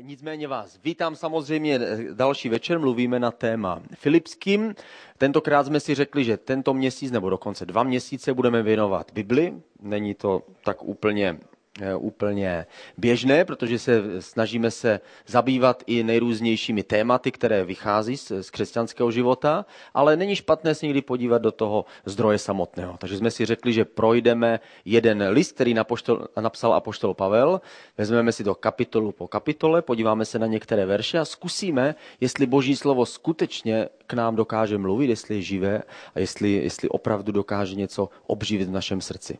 Nicméně vás vítám samozřejmě další večer, mluvíme na téma Filipským. Tentokrát jsme si řekli, že tento měsíc nebo dokonce dva měsíce budeme věnovat Bibli. Není to tak úplně Eh, úplně běžné, protože se snažíme se zabývat i nejrůznějšími tématy, které vychází z, z křesťanského života, ale není špatné se někdy podívat do toho zdroje samotného. Takže jsme si řekli, že projdeme jeden list, který napoštol, napsal apoštol Pavel, vezmeme si to kapitolu po kapitole, podíváme se na některé verše a zkusíme, jestli boží slovo skutečně k nám dokáže mluvit, jestli je živé a jestli, jestli opravdu dokáže něco obživit v našem srdci.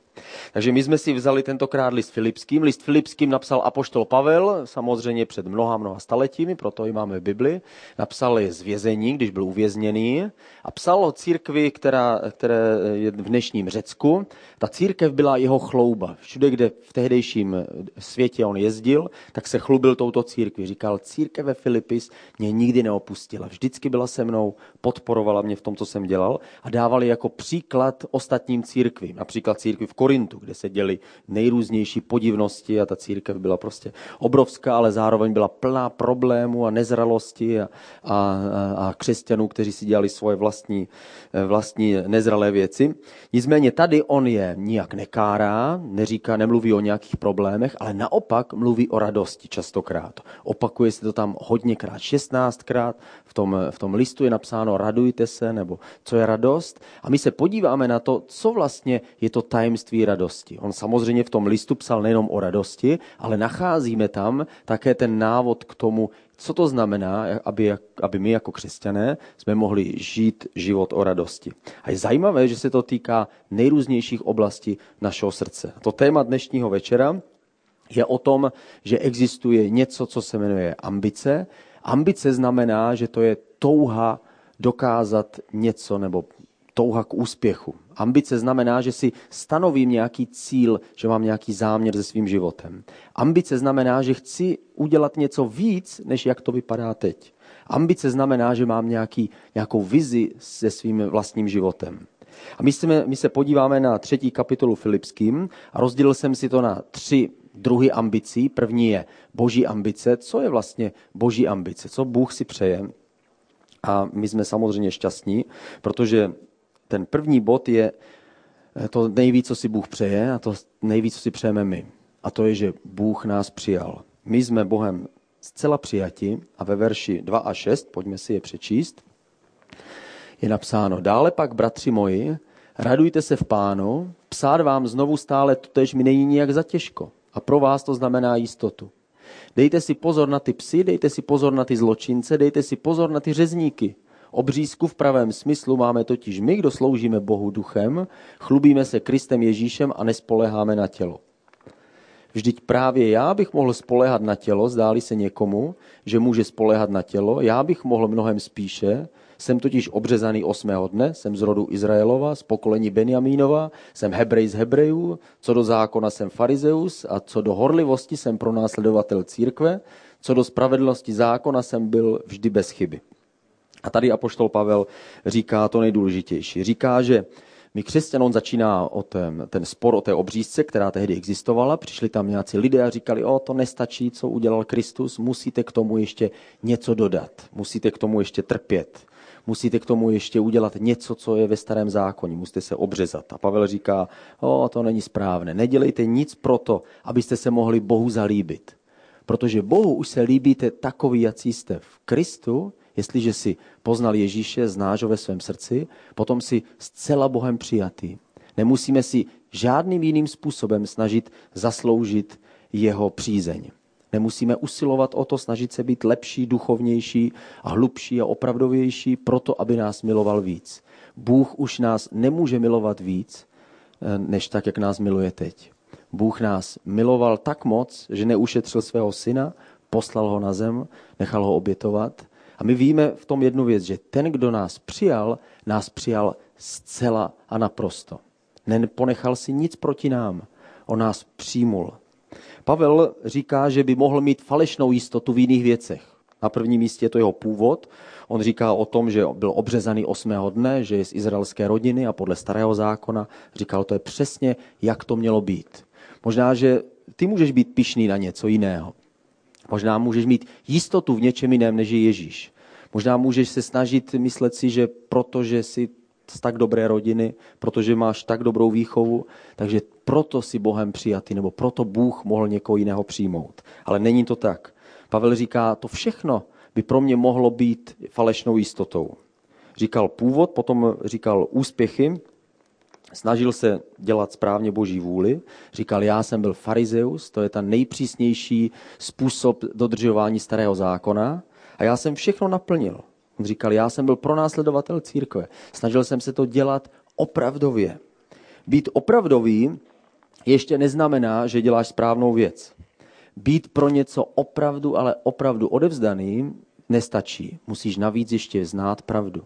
Takže my jsme si vzali tentokrát list Filipským. List Filipským napsal apoštol Pavel, samozřejmě před mnoha, mnoha staletími, proto i máme v Bibli. Napsal je z vězení, když byl uvězněný a psal o církvi, která, která je v dnešním Řecku. Ta církev byla jeho chlouba. Všude, kde v tehdejším světě on jezdil, tak se chlubil touto církvi. Říkal, církev ve Filipis mě nikdy neopustila. Vždycky byla se mnou, podporovala mě v tom, co jsem dělal a dávali jako příklad ostatním církvím. Například církvi v Korintu, kde se děli nejrůznější podivnosti a ta církev byla prostě obrovská, ale zároveň byla plná problémů a nezralosti a, a, a křesťanů, kteří si dělali svoje vlastní, vlastní nezralé věci. Nicméně tady on je nijak nekárá, neříká, nemluví o nějakých problémech, ale naopak mluví o radosti častokrát. Opakuje se to tam hodněkrát, 16krát v tom, v tom listu je napsáno radujte se, nebo co je radost. A my se podíváme na to, co vlastně je to tajemství radosti. On samozřejmě v tom listu psal nejenom o radosti, ale nacházíme tam také ten návod k tomu, co to znamená, aby, aby my jako křesťané jsme mohli žít život o radosti. A je zajímavé, že se to týká nejrůznějších oblastí našeho srdce. To téma dnešního večera je o tom, že existuje něco, co se jmenuje ambice. Ambice znamená, že to je touha dokázat něco nebo touha k úspěchu. Ambice znamená, že si stanovím nějaký cíl, že mám nějaký záměr se svým životem. Ambice znamená, že chci udělat něco víc, než jak to vypadá teď. Ambice znamená, že mám nějaký, nějakou vizi se svým vlastním životem. A my, jsme, my se podíváme na třetí kapitolu Filipským a rozdělil jsem si to na tři druhy ambicí. První je boží ambice. Co je vlastně boží ambice? Co Bůh si přeje? A my jsme samozřejmě šťastní, protože ten první bod je eh, to nejvíc, co si Bůh přeje a to nejvíc, co si přejeme my. A to je, že Bůh nás přijal. My jsme Bohem zcela přijati a ve verši 2 a 6, pojďme si je přečíst, je napsáno, dále pak, bratři moji, radujte se v pánu, psát vám znovu stále totež mi není nijak zatěžko. A pro vás to znamená jistotu. Dejte si pozor na ty psy, dejte si pozor na ty zločince, dejte si pozor na ty řezníky. Obřízku v pravém smyslu máme totiž my, kdo sloužíme Bohu duchem, chlubíme se Kristem Ježíšem a nespoleháme na tělo. Vždyť právě já bych mohl spolehat na tělo, zdáli se někomu, že může spolehat na tělo, já bych mohl mnohem spíše, jsem totiž obřezaný osmého dne, jsem z rodu Izraelova, z pokolení Benjamínova, jsem Hebrej z Hebrejů, co do zákona jsem farizeus a co do horlivosti jsem pronásledovatel církve, co do spravedlnosti zákona jsem byl vždy bez chyby. A tady apoštol Pavel říká to nejdůležitější. Říká, že my křesťanům začíná o ten, ten spor o té obřízce, která tehdy existovala. Přišli tam nějací lidé a říkali, o, to nestačí, co udělal Kristus, musíte k tomu ještě něco dodat, musíte k tomu ještě trpět, musíte k tomu ještě udělat něco, co je ve starém zákoně, musíte se obřezat. A Pavel říká, o, to není správné, nedělejte nic proto, abyste se mohli Bohu zalíbit. Protože Bohu už se líbíte takový, jak jste v Kristu, Jestliže si poznal Ježíše, znáš ho ve svém srdci, potom si zcela Bohem přijatý. Nemusíme si žádným jiným způsobem snažit zasloužit jeho přízeň. Nemusíme usilovat o to, snažit se být lepší, duchovnější a hlubší a opravdovější, proto aby nás miloval víc. Bůh už nás nemůže milovat víc, eh, než tak, jak nás miluje teď. Bůh nás miloval tak moc, že neušetřil svého syna, poslal ho na zem, nechal ho obětovat a my víme v tom jednu věc, že ten, kdo nás přijal, nás přijal zcela a naprosto. Neponechal si nic proti nám. On nás přijmul. Pavel říká, že by mohl mít falešnou jistotu v jiných věcech. Na prvním místě je to jeho původ. On říká o tom, že byl obřezaný osmého dne, že je z izraelské rodiny a podle starého zákona říkal, to je přesně, jak to mělo být. Možná, že ty můžeš být pišný na něco jiného. Možná můžeš mít jistotu v něčem jiném, než je Ježíš. Možná můžeš se snažit myslet si, že protože jsi z tak dobré rodiny, protože máš tak dobrou výchovu, takže proto si Bohem přijatý, nebo proto Bůh mohl někoho jiného přijmout. Ale není to tak. Pavel říká, to všechno by pro mě mohlo být falešnou jistotou. Říkal původ, potom říkal úspěchy, snažil se dělat správně boží vůli. Říkal, já jsem byl farizeus, to je ta nejpřísnější způsob dodržování starého zákona a já jsem všechno naplnil. On říkal, já jsem byl pronásledovatel církve. Snažil jsem se to dělat opravdově. Být opravdový ještě neznamená, že děláš správnou věc. Být pro něco opravdu, ale opravdu odevzdaný nestačí. Musíš navíc ještě znát pravdu.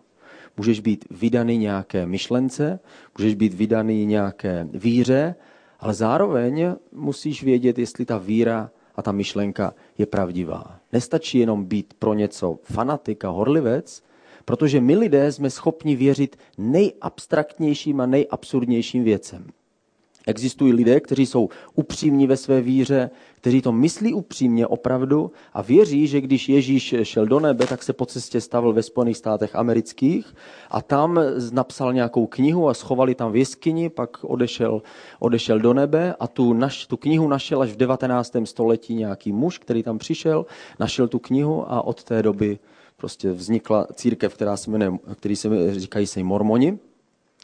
Můžeš být vydaný nějaké myšlence, můžeš být vydaný nějaké víře, ale zároveň musíš vědět, jestli ta víra a ta myšlenka je pravdivá. Nestačí jenom být pro něco fanatik a horlivec, protože my lidé jsme schopni věřit nejabstraktnějším a nejabsurdnějším věcem. Existují lidé, kteří jsou upřímní ve své víře, kteří to myslí upřímně opravdu a věří, že když Ježíš šel do nebe, tak se po cestě stavil ve Spojených státech amerických a tam napsal nějakou knihu a schovali tam v jeskyni, pak odešel, odešel do nebe a tu, naš, tu knihu našel až v 19. století nějaký muž, který tam přišel, našel tu knihu a od té doby prostě vznikla církev, která se jmenuje, který se říkají se mormoni.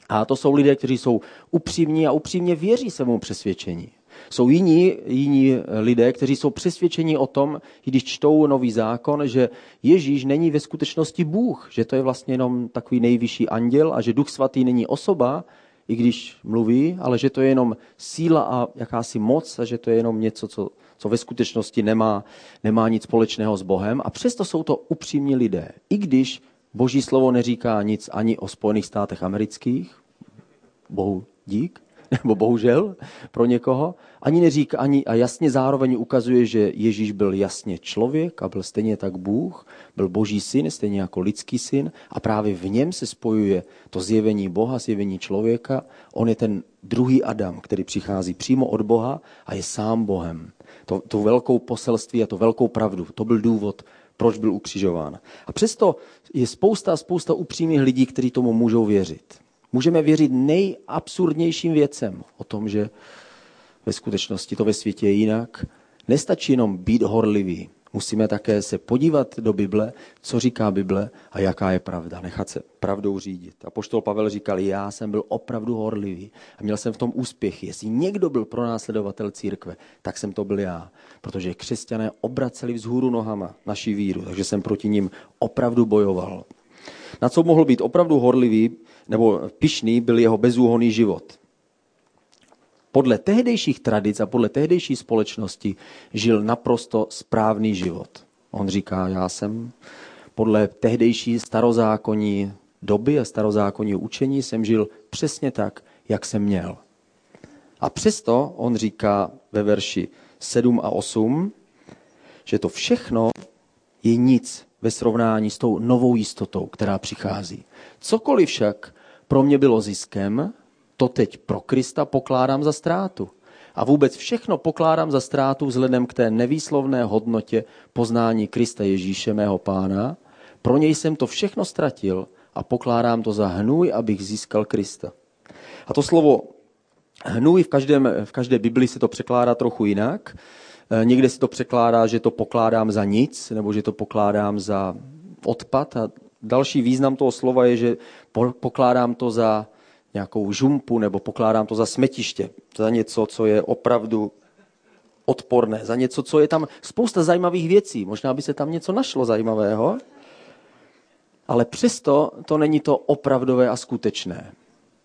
A to jsou lidé, kteří jsou upřímní a upřímně věří svému přesvědčení. Jsou jiní, jiní lidé, kteří jsou přesvědčeni o tom, když čtou nový zákon, že Ježíš není ve skutečnosti Bůh, že to je vlastně jenom takový nejvyšší anděl a že Duch Svatý není osoba, i když mluví, ale že to je jenom síla a jakási moc a že to je jenom něco, co, co ve skutečnosti nemá, nemá nic společného s Bohem. A přesto jsou to upřímní lidé, i když Boží slovo neříká nic ani o Spojených státech amerických, bohu dík, nebo bohužel pro někoho, ani neříká, ani a jasně zároveň ukazuje, že Ježíš byl jasně člověk a byl stejně tak Bůh, byl boží syn, stejně jako lidský syn a právě v něm se spojuje to zjevení Boha, zjevení člověka. On je ten druhý Adam, který přichází přímo od Boha a je sám Bohem. To, to velkou poselství a to velkou pravdu, to byl důvod, proč byl ukřižován. A přesto je spousta spousta upřímných lidí, kteří tomu můžou věřit. Můžeme věřit nejabsurdnějším věcem o tom, že ve skutečnosti to ve světě je jinak. Nestačí jenom být horlivý. Musíme také se podívat do Bible, co říká Bible a jaká je pravda. Nechat se pravdou řídit. A poštol Pavel říkal, já jsem byl opravdu horlivý a měl jsem v tom úspěchy. Jestli někdo byl pronásledovatel církve, tak jsem to byl já. Protože křesťané obraceli vzhůru nohama naší víru, takže jsem proti ním opravdu bojoval. Na co mohl být opravdu horlivý nebo pišný, byl jeho bezúhonný život. Podle tehdejších tradic a podle tehdejší společnosti žil naprosto správný život. On říká, já jsem podle tehdejší starozákonní doby a starozákonní učení jsem žil přesně tak, jak jsem měl. A přesto on říká ve verši 7 a 8, že to všechno je nic ve srovnání s tou novou jistotou, která přichází. Cokoliv však pro mě bylo ziskem, to teď pro Krista pokládám za ztrátu. A vůbec všechno pokládám za ztrátu vzhledem k té nevýslovné hodnotě poznání Krista Ježíše, mého pána. Pro něj jsem to všechno ztratil a pokládám to za hnůj, abych získal Krista. A to slovo hnůj v, každém, v každé Bibli se to překládá trochu jinak. E, někde se to překládá, že to pokládám za nic, nebo že to pokládám za odpad. A další význam toho slova je, že pokládám to za nějakou žumpu nebo pokládám to za smetiště, za něco, co je opravdu odporné, za něco, co je tam spousta zajímavých věcí. Možná by se tam něco našlo zajímavého, ale přesto to není to opravdové a skutečné.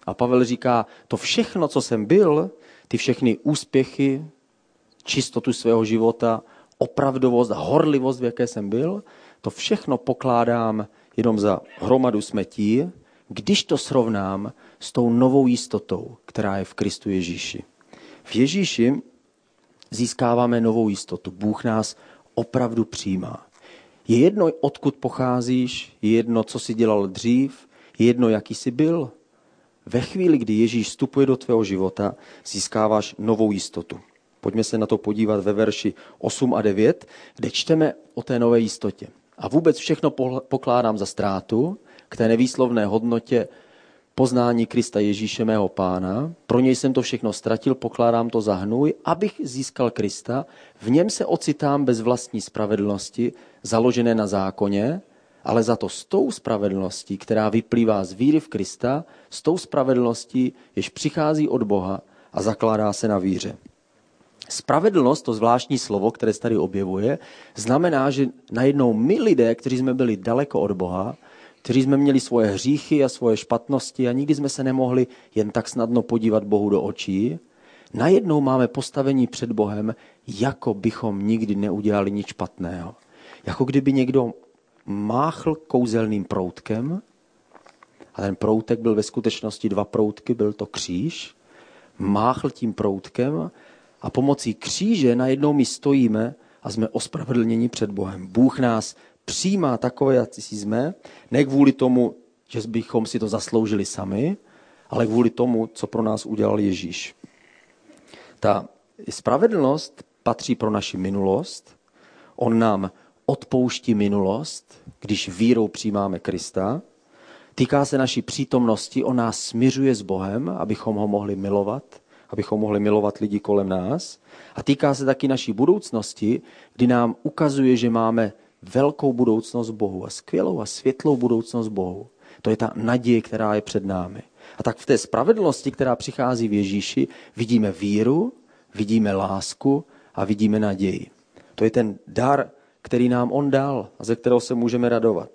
A Pavel říká, to všechno, co jsem byl, ty všechny úspěchy, čistotu svého života, opravdovost a horlivost, v jaké jsem byl, to všechno pokládám jenom za hromadu smetí, když to srovnám s tou novou jistotou, která je v Kristu Ježíši. V Ježíši získáváme novou jistotu. Bůh nás opravdu přijímá. Je jedno, odkud pocházíš, je jedno, co jsi dělal dřív, je jedno, jaký jsi byl. Ve chvíli, kdy Ježíš vstupuje do tvého života, získáváš novou jistotu. Pojďme se na to podívat ve verši 8 a 9, kde čteme o té nové jistotě. A vůbec všechno pokládám za ztrátu k té nevýslovné hodnotě poznání Krista Ježíše mého pána. Pro něj jsem to všechno ztratil, pokládám to za hnůj, abych získal Krista. V něm se ocitám bez vlastní spravedlnosti, založené na zákoně, ale za to s tou spravedlností, která vyplývá z víry v Krista, s tou spravedlností, jež přichází od Boha a zakládá se na víře. Spravedlnost, to zvláštní slovo, které se tady objevuje, znamená, že najednou my lidé, kteří jsme byli daleko od Boha, kteří jsme měli svoje hříchy a svoje špatnosti a nikdy jsme se nemohli jen tak snadno podívat Bohu do očí, najednou máme postavení před Bohem, jako bychom nikdy neudělali nic špatného. Jako kdyby někdo máchl kouzelným proutkem, a ten proutek byl ve skutečnosti dva proutky, byl to kříž, máchl tím proutkem a pomocí kříže najednou my stojíme a jsme ospravedlněni před Bohem. Bůh nás přijímá takové, jak jsme, ne kvůli tomu, že bychom si to zasloužili sami, ale kvůli tomu, co pro nás udělal Ježíš. Ta spravedlnost patří pro naši minulost. On nám odpouští minulost, když vírou přijímáme Krista. Týká se naší přítomnosti, on nás směřuje s Bohem, abychom ho mohli milovat, abychom mohli milovat lidi kolem nás. A týká se taky naší budoucnosti, kdy nám ukazuje, že máme velkou budoucnost Bohu a skvělou a světlou budoucnost Bohu. To je ta naděje, která je před námi. A tak v té spravedlnosti, která přichází v Ježíši, vidíme víru, vidíme lásku a vidíme naději. To je ten dar, který nám on dal a ze kterého se můžeme radovat.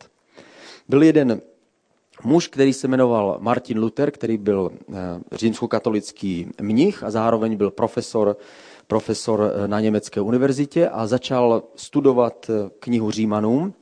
Byl jeden muž, který se jmenoval Martin Luther, který byl eh, římskokatolický mnich a zároveň byl profesor profesor eh, na německé univerzitě a začal studovat eh, knihu Římanům.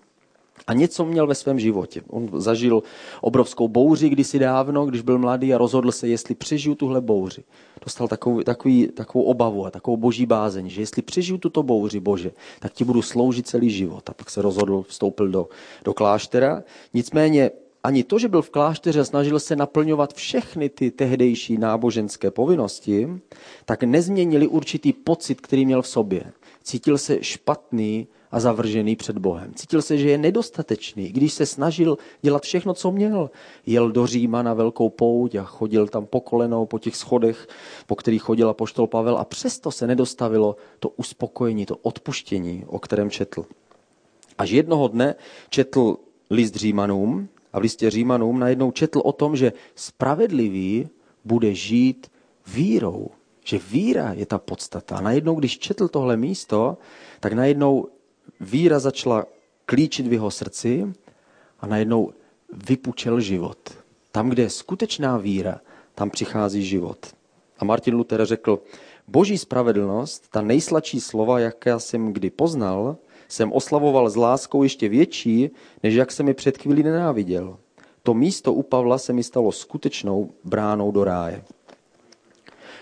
A něco měl ve svém životě. On zažil obrovskou bouři kdysi dávno, když byl mladý a rozhodl se, jestli přežiju tuhle bouři. Dostal takovou, takový, takovou obavu a takovou boží bázeň, že jestli přežiju tuto bouři, Bože, tak ti budu sloužit celý život. A pak se rozhodl, vstoupil do, do kláštera. Nicméně ani to, že byl v klášteře a snažil se naplňovat všechny ty tehdejší náboženské povinnosti, tak nezměnili určitý pocit, který měl v sobě. Cítil se špatný a zavržený před Bohem. Cítil se, že je nedostatečný, když se snažil dělat všechno, co měl. Jel do Říma na velkou pouť a chodil tam po kolenou, po těch schodech, po kterých chodil poštol Pavel a přesto se nedostavilo to uspokojení, to odpuštění, o kterém četl. Až jednoho dne četl list Římanům a v listě Římanům najednou četl o tom, že spravedlivý bude žít vírou. Že víra je ta podstata. A najednou, když četl tohle místo, tak najednou víra začala klíčit v jeho srdci a najednou vypučel život. Tam, kde je skutečná víra, tam přichází život. A Martin Luther řekl, boží spravedlnost, ta nejsladší slova, jaké jsem kdy poznal, jsem oslavoval s láskou ještě větší, než jak jsem mi před chvílí nenáviděl. To místo u Pavla se mi stalo skutečnou bránou do ráje.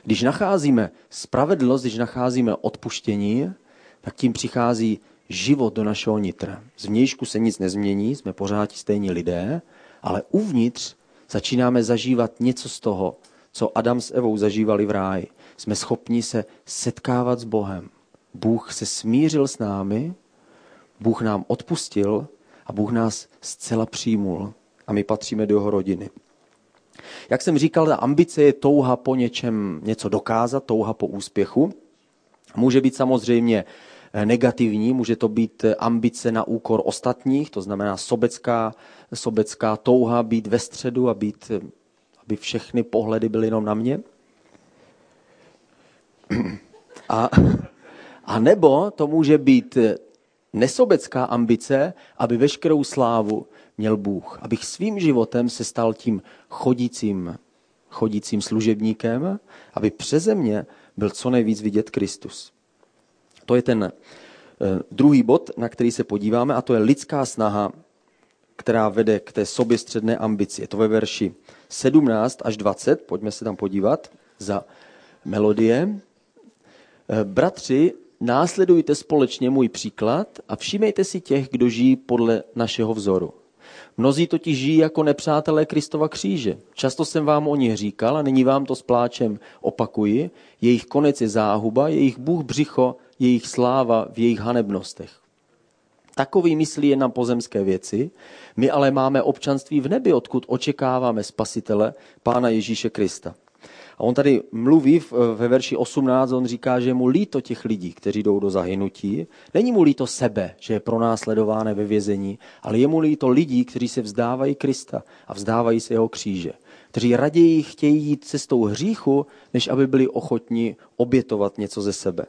Když nacházíme spravedlnost, když nacházíme odpuštění, tak tím přichází život do našeho nitra. Z vnějšku se nic nezmění, jsme pořád stejní lidé, ale uvnitř začínáme zažívat něco z toho, co Adam s Evou zažívali v ráji. Jsme schopni se setkávat s Bohem. Bůh se smířil s námi Bůh nám odpustil a Bůh nás zcela přijmul a my patříme do jeho rodiny. Jak jsem říkal, ta ambice je touha po něčem něco dokázat, touha po úspěchu. Může být samozřejmě eh, negativní, může to být eh, ambice na úkor ostatních, to znamená sobecká, sobecká touha být ve středu a být, eh, aby všechny pohledy byly jenom na mě. A, a nebo to může být nesobecká ambice, aby veškerou slávu měl Bůh. Abych svým životem se stal tím chodícím, chodícím služebníkem, aby přeze mě byl co nejvíc vidět Kristus. To je ten eh, druhý bod, na který se podíváme, a to je lidská snaha, která vede k té soběstředné ambici. Je to ve verši 17 až 20, pojďme se tam podívat za melodie. Eh, bratři, Následujte společně můj příklad a všímejte si těch, kdo žijí podle našeho vzoru. Mnozí totiž žijí jako nepřátelé Kristova kříže. Často jsem vám o nich říkal a nyní vám to s pláčem opakuji. Jejich konec je záhuba, jejich Bůh břicho, jejich sláva v jejich hanebnostech. Takový myslí jen na pozemské věci, my ale máme občanství v nebi, odkud očekáváme spasitele, Pána Ježíše Krista. A on tady mluví ve verši 18, on říká, že je mu líto těch lidí, kteří jdou do zahynutí. Není mu líto sebe, že je pronásledováno ve vězení, ale je mu líto lidí, kteří se vzdávají Krista a vzdávají se jeho kříže. Kteří raději chtějí jít cestou hříchu, než aby byli ochotni obětovat něco ze sebe.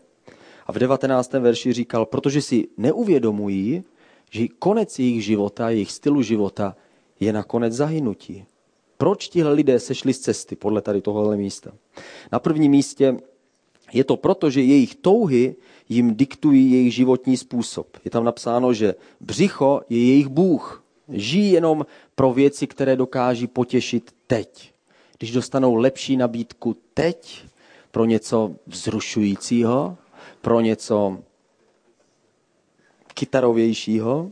A v 19. verši říkal, protože si neuvědomují, že konec jejich života, jejich stylu života je nakonec zahynutí. Proč tihle lidé sešli z cesty podle tady tohohle místa? Na prvním místě je to proto, že jejich touhy jim diktují jejich životní způsob. Je tam napsáno, že břicho je jejich Bůh. Žijí jenom pro věci, které dokáží potěšit teď. Když dostanou lepší nabídku teď pro něco vzrušujícího, pro něco kytarovějšího,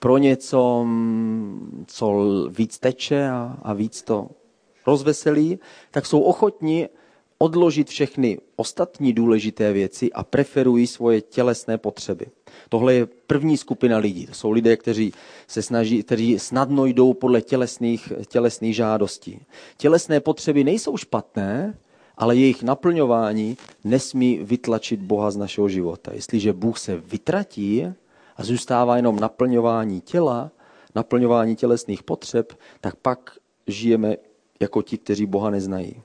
pro něco, co víc teče a, a víc to rozveselí, tak jsou ochotní odložit všechny ostatní důležité věci a preferují svoje tělesné potřeby. Tohle je první skupina lidí. To jsou lidé, kteří se snaží, kteří snadno jdou podle tělesných, tělesných žádostí. Tělesné potřeby nejsou špatné, ale jejich naplňování nesmí vytlačit Boha z našeho života. Jestliže Bůh se vytratí, a zůstává jenom naplňování těla, naplňování tělesných potřeb, tak pak žijeme jako ti, kteří Boha neznají.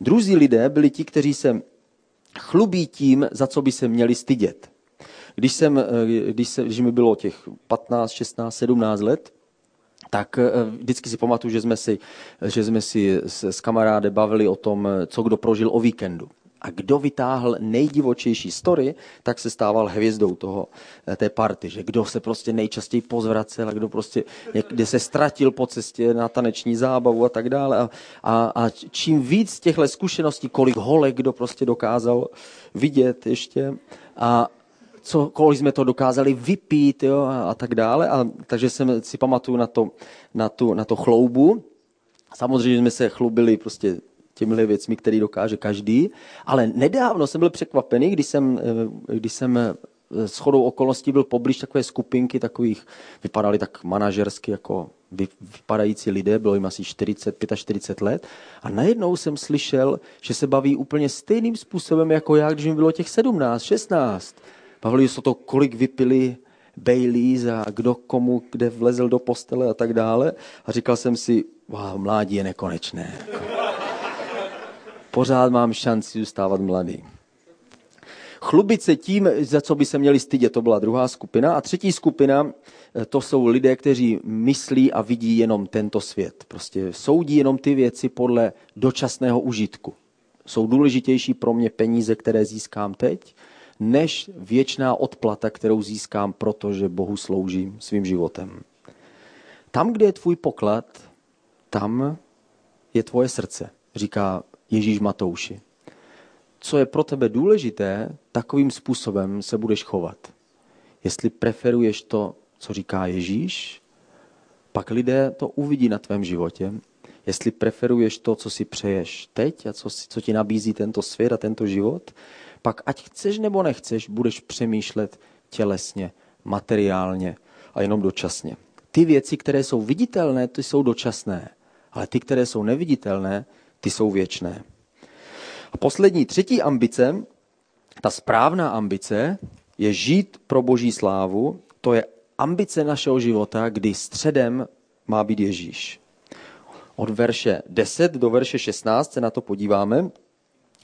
Druzí lidé byli ti, kteří se chlubí tím, za co by se měli stydět. Když, jsem, eh, když, se, když mi bylo těch 15, 16, 17 let, tak eh, vždycky si pamatuju, že jsme si, že jsme si s, s kamarády bavili o tom, co kdo prožil o víkendu. A kdo vytáhl nejdivočejší story, tak se stával hvězdou toho, eh, té party, že kdo se prostě nejčastěji pozvracel a kdo prostě někde se ztratil po cestě na taneční zábavu a tak dále. A, a, a čím víc těchto zkušeností, kolik holek kdo prostě dokázal vidět ještě a co, kolik jsme to dokázali vypít jo, a, a tak dále. A, takže jsem si pamatuju na to, na, tu, na to chloubu. Samozřejmě jsme se chlubili prostě těmihle věcmi, které dokáže každý. Ale nedávno jsem byl překvapený, když jsem, eh, když jsem eh, s chodou okolností byl poblíž takové skupinky takových, vypadali tak manažersky jako vypadající lidé, bylo jim asi 40, 45 let a najednou jsem slyšel, že se baví úplně stejným způsobem jako já, když mi bylo těch 17, 16. Bavili se to, kolik vypili Baileys a kdo komu kde vlezl do postele a tak dále. A říkal jsem si, wow, mládí je nekonečné. Pořád mám šanci zůstávat mladý. Chlubit se tím, za co by se měli stydět, to byla druhá skupina. A třetí skupina, eh, to jsou lidé, kteří myslí a vidí jenom tento svět. Prostě soudí jenom ty věci podle dočasného užitku. Jsou důležitější pro mě peníze, které získám teď, než věčná odplata, kterou získám, protože Bohu sloužím svým životem. Tam, kde je tvůj poklad, tam je tvoje srdce, říká Ježíš Matouši. Co je pro tebe důležité, takovým způsobem se budeš chovat. Jestli preferuješ to, co říká Ježíš, pak lidé to uvidí na tvém životě. Jestli preferuješ to, co si přeješ teď a co, co ti nabízí tento svět a tento život, pak ať chceš nebo nechceš, budeš přemýšlet tělesně, materiálně a jenom dočasně. Ty věci, které jsou viditelné, ty jsou dočasné, ale ty, které jsou neviditelné, ty jsou věčné. A poslední, třetí ambice, ta správná ambice, je žít pro boží slávu. To je ambice našeho života, kdy středem má být Ježíš. Od verše 10 do verše 16 se na to podíváme.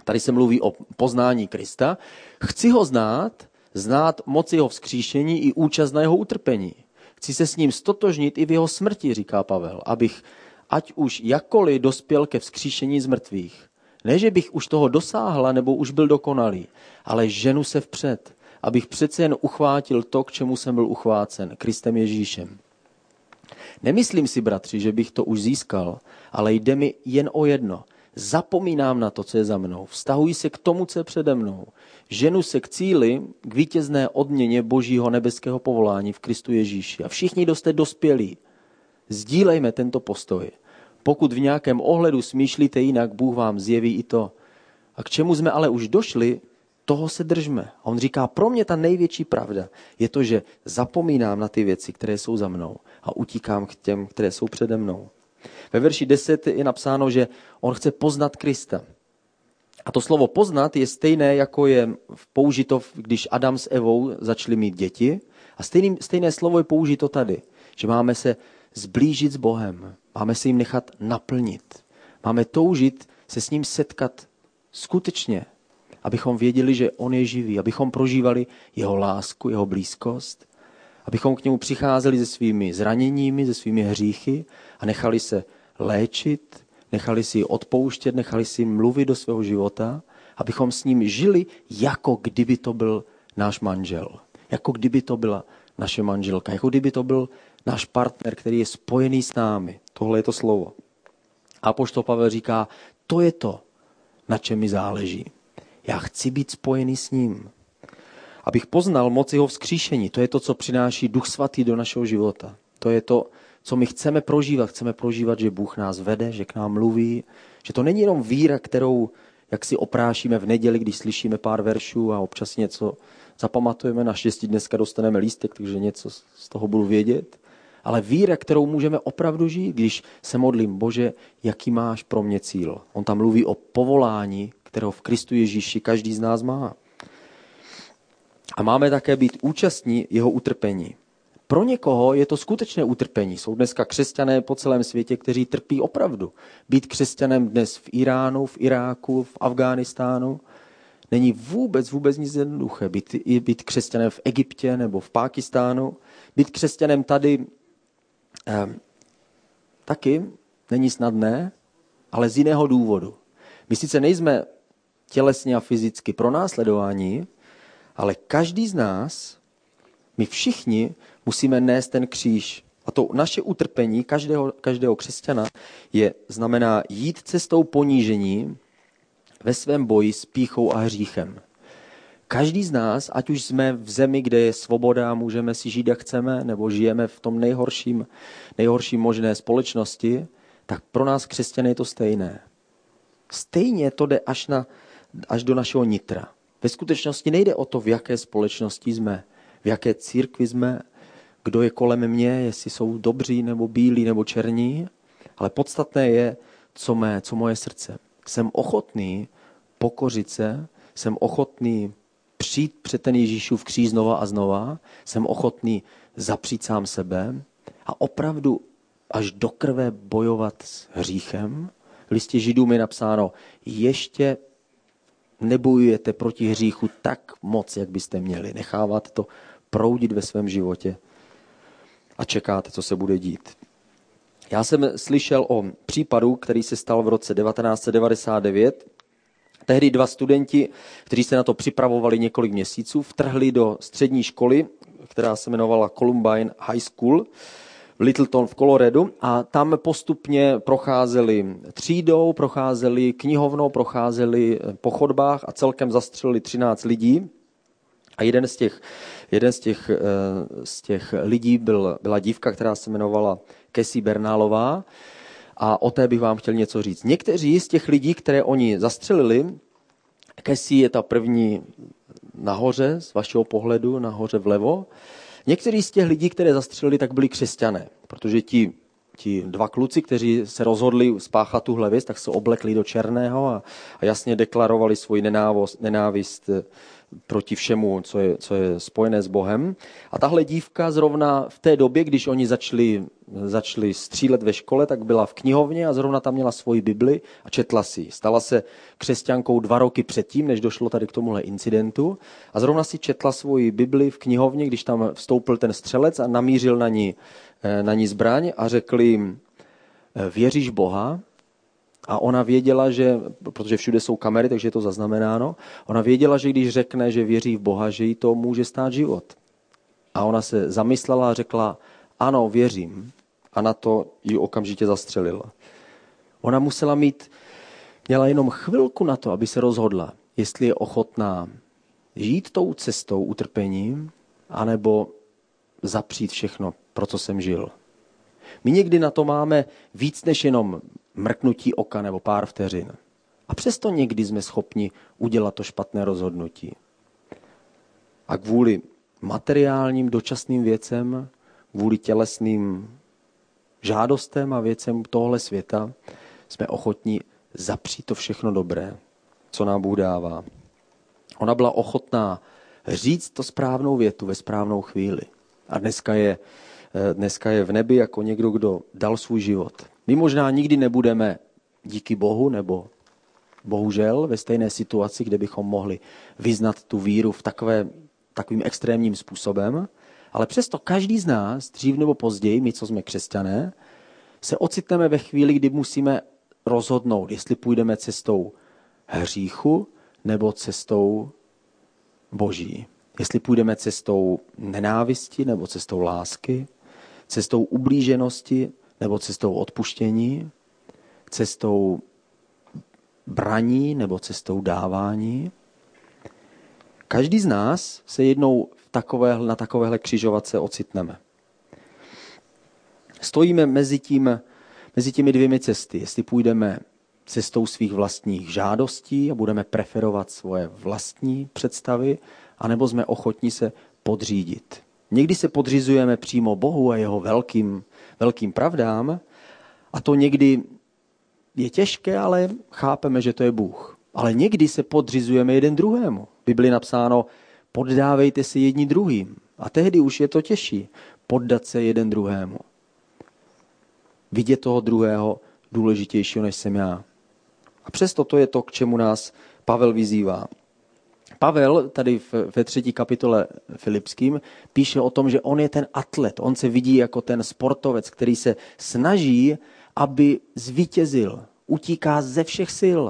Tady se mluví o poznání Krista. Chci ho znát, znát moc jeho vzkříšení i účast na jeho utrpení. Chci se s ním stotožnit i v jeho smrti, říká Pavel, abych ať už jakkoliv dospěl ke vzkříšení z mrtvých. Ne, že bych už toho dosáhla nebo už byl dokonalý, ale ženu se vpřed, abych přece jen uchvátil to, k čemu jsem byl uchvácen, Kristem Ježíšem. Nemyslím si, bratři, že bych to už získal, ale jde mi jen o jedno. Zapomínám na to, co je za mnou. Vztahuji se k tomu, co je přede mnou. Ženu se k cíli, k vítězné odměně božího nebeského povolání v Kristu Ježíši. A všichni, kdo jste dospělí, Sdílejme tento postoj. Pokud v nějakém ohledu smýšlíte jinak, Bůh vám zjeví i to. A k čemu jsme ale už došli, toho se držme. A on říká, pro mě ta největší pravda je to, že zapomínám na ty věci, které jsou za mnou a utíkám k těm, které jsou přede mnou. Ve verši 10 je napsáno, že on chce poznat Krista. A to slovo poznat je stejné, jako je použito, když Adam s Evou začali mít děti. A stejný, stejné slovo je použito tady, že máme se zblížit s Bohem, máme se jim nechat naplnit, máme toužit se s ním setkat skutečně, abychom věděli, že on je živý, abychom prožívali jeho lásku, jeho blízkost, abychom k němu přicházeli se svými zraněními, se svými hříchy a nechali se léčit, nechali si odpouštět, nechali si mluvit do svého života, abychom s ním žili, jako kdyby to byl náš manžel, jako kdyby to byla naše manželka, jako kdyby to byl náš partner, který je spojený s námi. Tohle je to slovo. A poštol Pavel říká, to je to, na čem mi záleží. Já chci být spojený s ním. Abych poznal moc jeho vzkříšení. To je to, co přináší Duch Svatý do našeho života. To je to, co my chceme prožívat. Chceme prožívat, že Bůh nás vede, že k nám mluví, že to není jenom víra, kterou jak si oprášíme v neděli, když slyšíme pár veršů a občas něco zapamatujeme. Naštěstí dneska dostaneme lístek, takže něco z toho budu vědět. Ale víra, kterou můžeme opravdu žít, když se modlím, Bože, jaký máš pro mě cíl. On tam mluví o povolání, kterého v Kristu Ježíši každý z nás má. A máme také být účastní jeho utrpení. Pro někoho je to skutečné utrpení. Jsou dneska křesťané po celém světě, kteří trpí opravdu. Být křesťanem dnes v Iránu, v Iráku, v Afghánistánu není vůbec, vůbec nic jednoduché. Být, být křesťanem v Egyptě nebo v Pákistánu, být křesťanem tady taky není snadné, ale z jiného důvodu. My sice nejsme tělesně a fyzicky pro následování, ale každý z nás, my všichni musíme nést ten kříž. A to naše utrpení každého, každého křesťana je, znamená jít cestou ponížení ve svém boji s píchou a hříchem. Každý z nás, ať už jsme v zemi, kde je svoboda a můžeme si žít, jak chceme, nebo žijeme v tom nejhorším, nejhorším možné společnosti, tak pro nás křesťany je to stejné. Stejně to jde až, na, až do našeho nitra. Ve skutečnosti nejde o to, v jaké společnosti jsme, v jaké církvi jsme, kdo je kolem mě, jestli jsou dobří nebo bílí nebo černí, ale podstatné je, co, mé, co moje srdce. Jsem ochotný pokořit se, jsem ochotný přijít před ten Ježíšův kříž znova a znova, jsem ochotný zapřít sám sebe a opravdu až do krve bojovat s hříchem. V listě Židům je napsáno, ještě nebojujete proti hříchu tak moc, jak byste měli. Nechávat to proudit ve svém životě a čekáte, co se bude dít. Já jsem slyšel o případu, který se stal v roce 1999. Tehdy dva studenti, kteří se na to připravovali několik měsíců, vtrhli do střední školy, která se jmenovala Columbine High School v Littleton v Coloradu a tam postupně procházeli třídou, procházeli knihovnou, procházeli po chodbách a celkem zastřelili 13 lidí. A jeden z těch, jeden z těch, eh, z těch lidí byl, byla dívka, která se jmenovala Cassie Bernálová a o té bych vám chtěl něco říct. Někteří z těch lidí, které oni zastřelili, Cassie je ta první nahoře, z vašeho pohledu, nahoře vlevo, Někteří z těch lidí, které zastřelili, tak byli křesťané, protože ti, ti dva kluci, kteří se rozhodli spáchat tuhle věc, tak se oblekli do černého a, a jasně deklarovali svoji nenávist, nenávist proti všemu, co je, co je spojené s Bohem. A tahle dívka zrovna v té době, když oni začali, začali střílet ve škole, tak byla v knihovně a zrovna tam měla svoji Bibli a četla si. Stala se křesťankou dva roky předtím, než došlo tady k tomuhle incidentu. A zrovna si četla svoji Bibli v knihovně, když tam vstoupil ten střelec a namířil na ní, eh, na ní zbraň a řekl jim, eh, věříš Boha? A ona věděla, že, protože všude jsou kamery, takže je to zaznamenáno, ona věděla, že když řekne, že věří v Boha, že jí to může stát život. A ona se zamyslela a řekla, ano, věřím. A na to ji okamžitě zastřelila. Ona musela mít, měla jenom chvilku na to, aby se rozhodla, jestli je ochotná žít tou cestou utrpením, anebo zapřít všechno, pro co jsem žil. My někdy na to máme víc než jenom mrknutí oka nebo pár vteřin. A přesto někdy jsme schopni udělat to špatné rozhodnutí. A kvůli materiálním dočasným věcem, kvůli tělesným žádostem a věcem tohle světa, jsme ochotní zapřít to všechno dobré, co nám Bůh dává. Ona byla ochotná říct to správnou větu ve správnou chvíli. A dneska je, dneska je v nebi jako někdo, kdo dal svůj život. My možná nikdy nebudeme díky Bohu nebo bohužel ve stejné situaci, kde bychom mohli vyznat tu víru v takové, takovým extrémním způsobem, ale přesto každý z nás, dřív nebo později, my, co jsme křesťané, se ocitneme ve chvíli, kdy musíme rozhodnout, jestli půjdeme cestou hříchu nebo cestou boží. Jestli půjdeme cestou nenávisti nebo cestou lásky, cestou ublíženosti nebo cestou odpuštění, cestou braní nebo cestou dávání. Každý z nás se jednou v takové, na takovéhle křižovatce ocitneme. Stojíme mezi, tím, mezi těmi dvěmi cesty. Jestli půjdeme cestou svých vlastních žádostí a budeme preferovat svoje vlastní představy, anebo jsme ochotní se podřídit. Někdy se podřizujeme přímo Bohu a jeho velkým, velkým pravdám a to někdy je těžké, ale chápeme, že to je Bůh. Ale někdy se podřizujeme jeden druhému. V Bibli napsáno, poddávejte se jedni druhým. A tehdy už je to těžší poddat se jeden druhému. Vidět toho druhého důležitějšího, než jsem já. A přesto to je to, k čemu nás Pavel vyzývá. Pavel tady ve třetí kapitole Filipským píše o tom, že on je ten atlet, on se vidí jako ten sportovec, který se snaží, aby zvítězil, utíká ze všech sil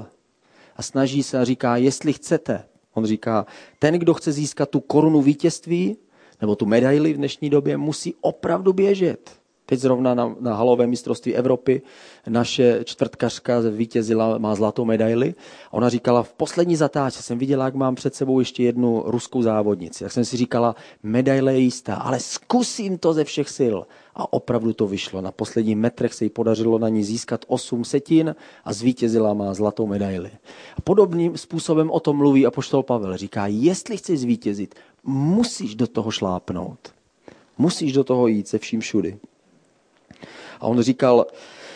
a snaží se a říká, jestli chcete. On říká, ten, kdo chce získat tu korunu vítězství, nebo tu medaili v dnešní době, musí opravdu běžet. Teď zrovna na, na halovém mistrovství Evropy naše čtvrtkařka vítězila, má zlatou medaili. A ona říkala, v poslední zatáčce jsem viděla, jak mám před sebou ještě jednu ruskou závodnici. Tak jsem si říkala, medaile je jistá, ale zkusím to ze všech sil. A opravdu to vyšlo. Na posledních metrech se jí podařilo na ní získat 8 setin a zvítězila má zlatou medaili. A podobným způsobem o tom mluví apoštol Pavel. Říká, jestli chceš zvítězit, musíš do toho šlápnout. Musíš do toho jít se vším všudy. A on říkal,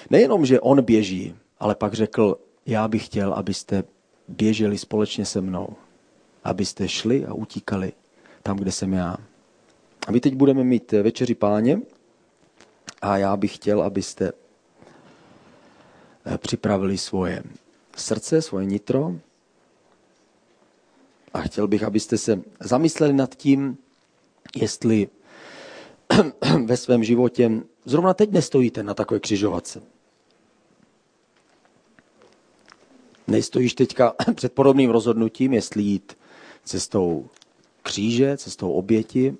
nejenom, že on běží, ale pak řekl, já bych chtěl, abyste běželi společně se mnou. Abyste šli a utíkali tam, kde jsem já. A my teď budeme mít večeři páně a já bych chtěl, abyste eh, připravili svoje srdce, svoje nitro a chtěl bych, abyste se zamysleli nad tím, jestli ve svém životě zrovna teď nestojíte na takové křižovatce. Nestojíš teďka před podobným rozhodnutím, jestli jít cestou kříže, cestou oběti,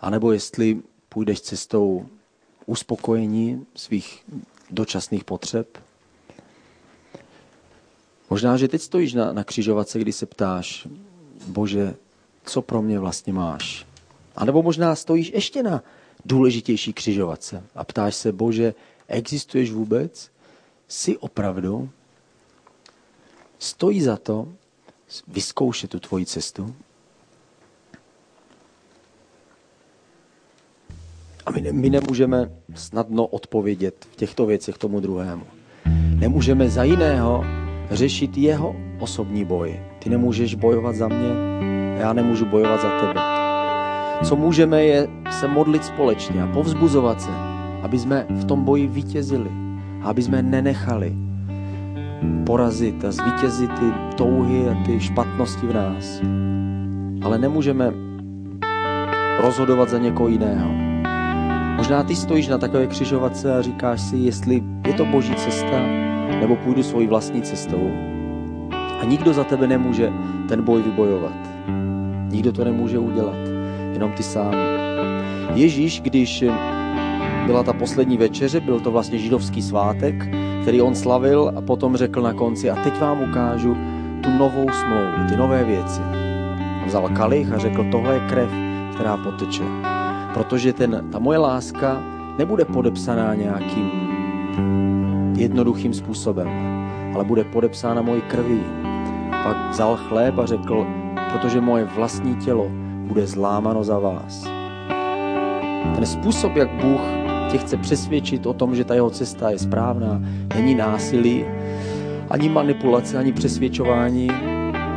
anebo jestli půjdeš cestou uspokojení svých dočasných potřeb. Možná, že teď stojíš na, na křižovatce, kdy se ptáš, Bože, co pro mě vlastně máš? A nebo možná stojíš ještě na důležitější křižovatce a ptáš se, Bože, existuješ vůbec? Jsi opravdu? Stojí za to vyzkoušet tu tvoji cestu? A my, ne, my nemůžeme snadno odpovědět v těchto věcech tomu druhému. Nemůžeme za jiného řešit jeho osobní boj. Ty nemůžeš bojovat za mě, já nemůžu bojovat za tebe. Co můžeme je se modlit společně a povzbuzovat se, aby jsme v tom boji vítězili, aby jsme nenechali porazit a zvítězit ty touhy a ty špatnosti v nás. Ale nemůžeme rozhodovat za někoho jiného. Možná ty stojíš na takové křižovatce a říkáš si, jestli je to boží cesta, nebo půjdu svojí vlastní cestou. A nikdo za tebe nemůže ten boj vybojovat. Nikdo to nemůže udělat jenom ty sám. Ježíš, když byla ta poslední večeře, byl to vlastně židovský svátek, který on slavil a potom řekl na konci a teď vám ukážu tu novou smlouvu, ty nové věci. A vzal kalich a řekl, tohle je krev, která poteče. Protože ten, ta moje láska nebude podepsaná nějakým jednoduchým způsobem, ale bude podepsána mojí krví. Pak vzal chléb a řekl, protože moje vlastní tělo bude zlámano za vás. Ten způsob, jak Bůh tě chce přesvědčit o tom, že ta jeho cesta je správná, není násilí, ani manipulace, ani přesvědčování,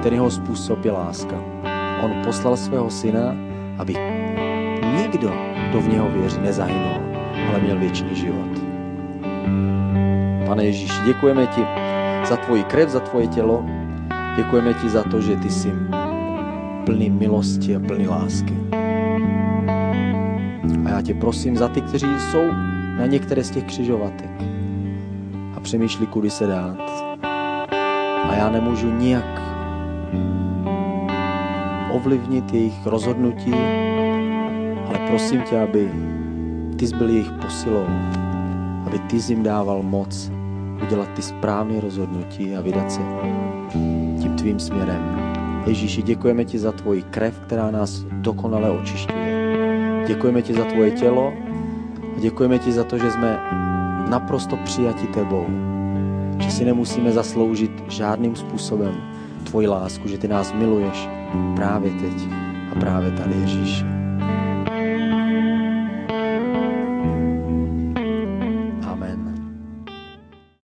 ten jeho způsob je láska. On poslal svého syna, aby nikdo, kdo v něho věří, nezahynul, ale měl věčný život. Pane Ježíši, děkujeme ti za tvoji krev, za tvoje tělo. Děkujeme ti za to, že ty jsi plný milosti a plný lásky. A já tě prosím za ty, kteří jsou na některé z těch křižovatek a přemýšlí, kudy se dát. A já nemůžu nijak ovlivnit jejich rozhodnutí, ale prosím tě, aby ty jsi byl jejich posilou, aby ty jsi jim dával moc udělat ty správné rozhodnutí a vydat se tím tvým směrem. Ježíši, děkujeme ti za tvoji krev, která nás dokonale očišťuje. Děkujeme ti za tvoje tělo a děkujeme ti za to, že jsme naprosto přijati tebou. Že si nemusíme zasloužit žádným způsobem tvoji lásku, že ty nás miluješ právě teď a právě tady, Ježíši.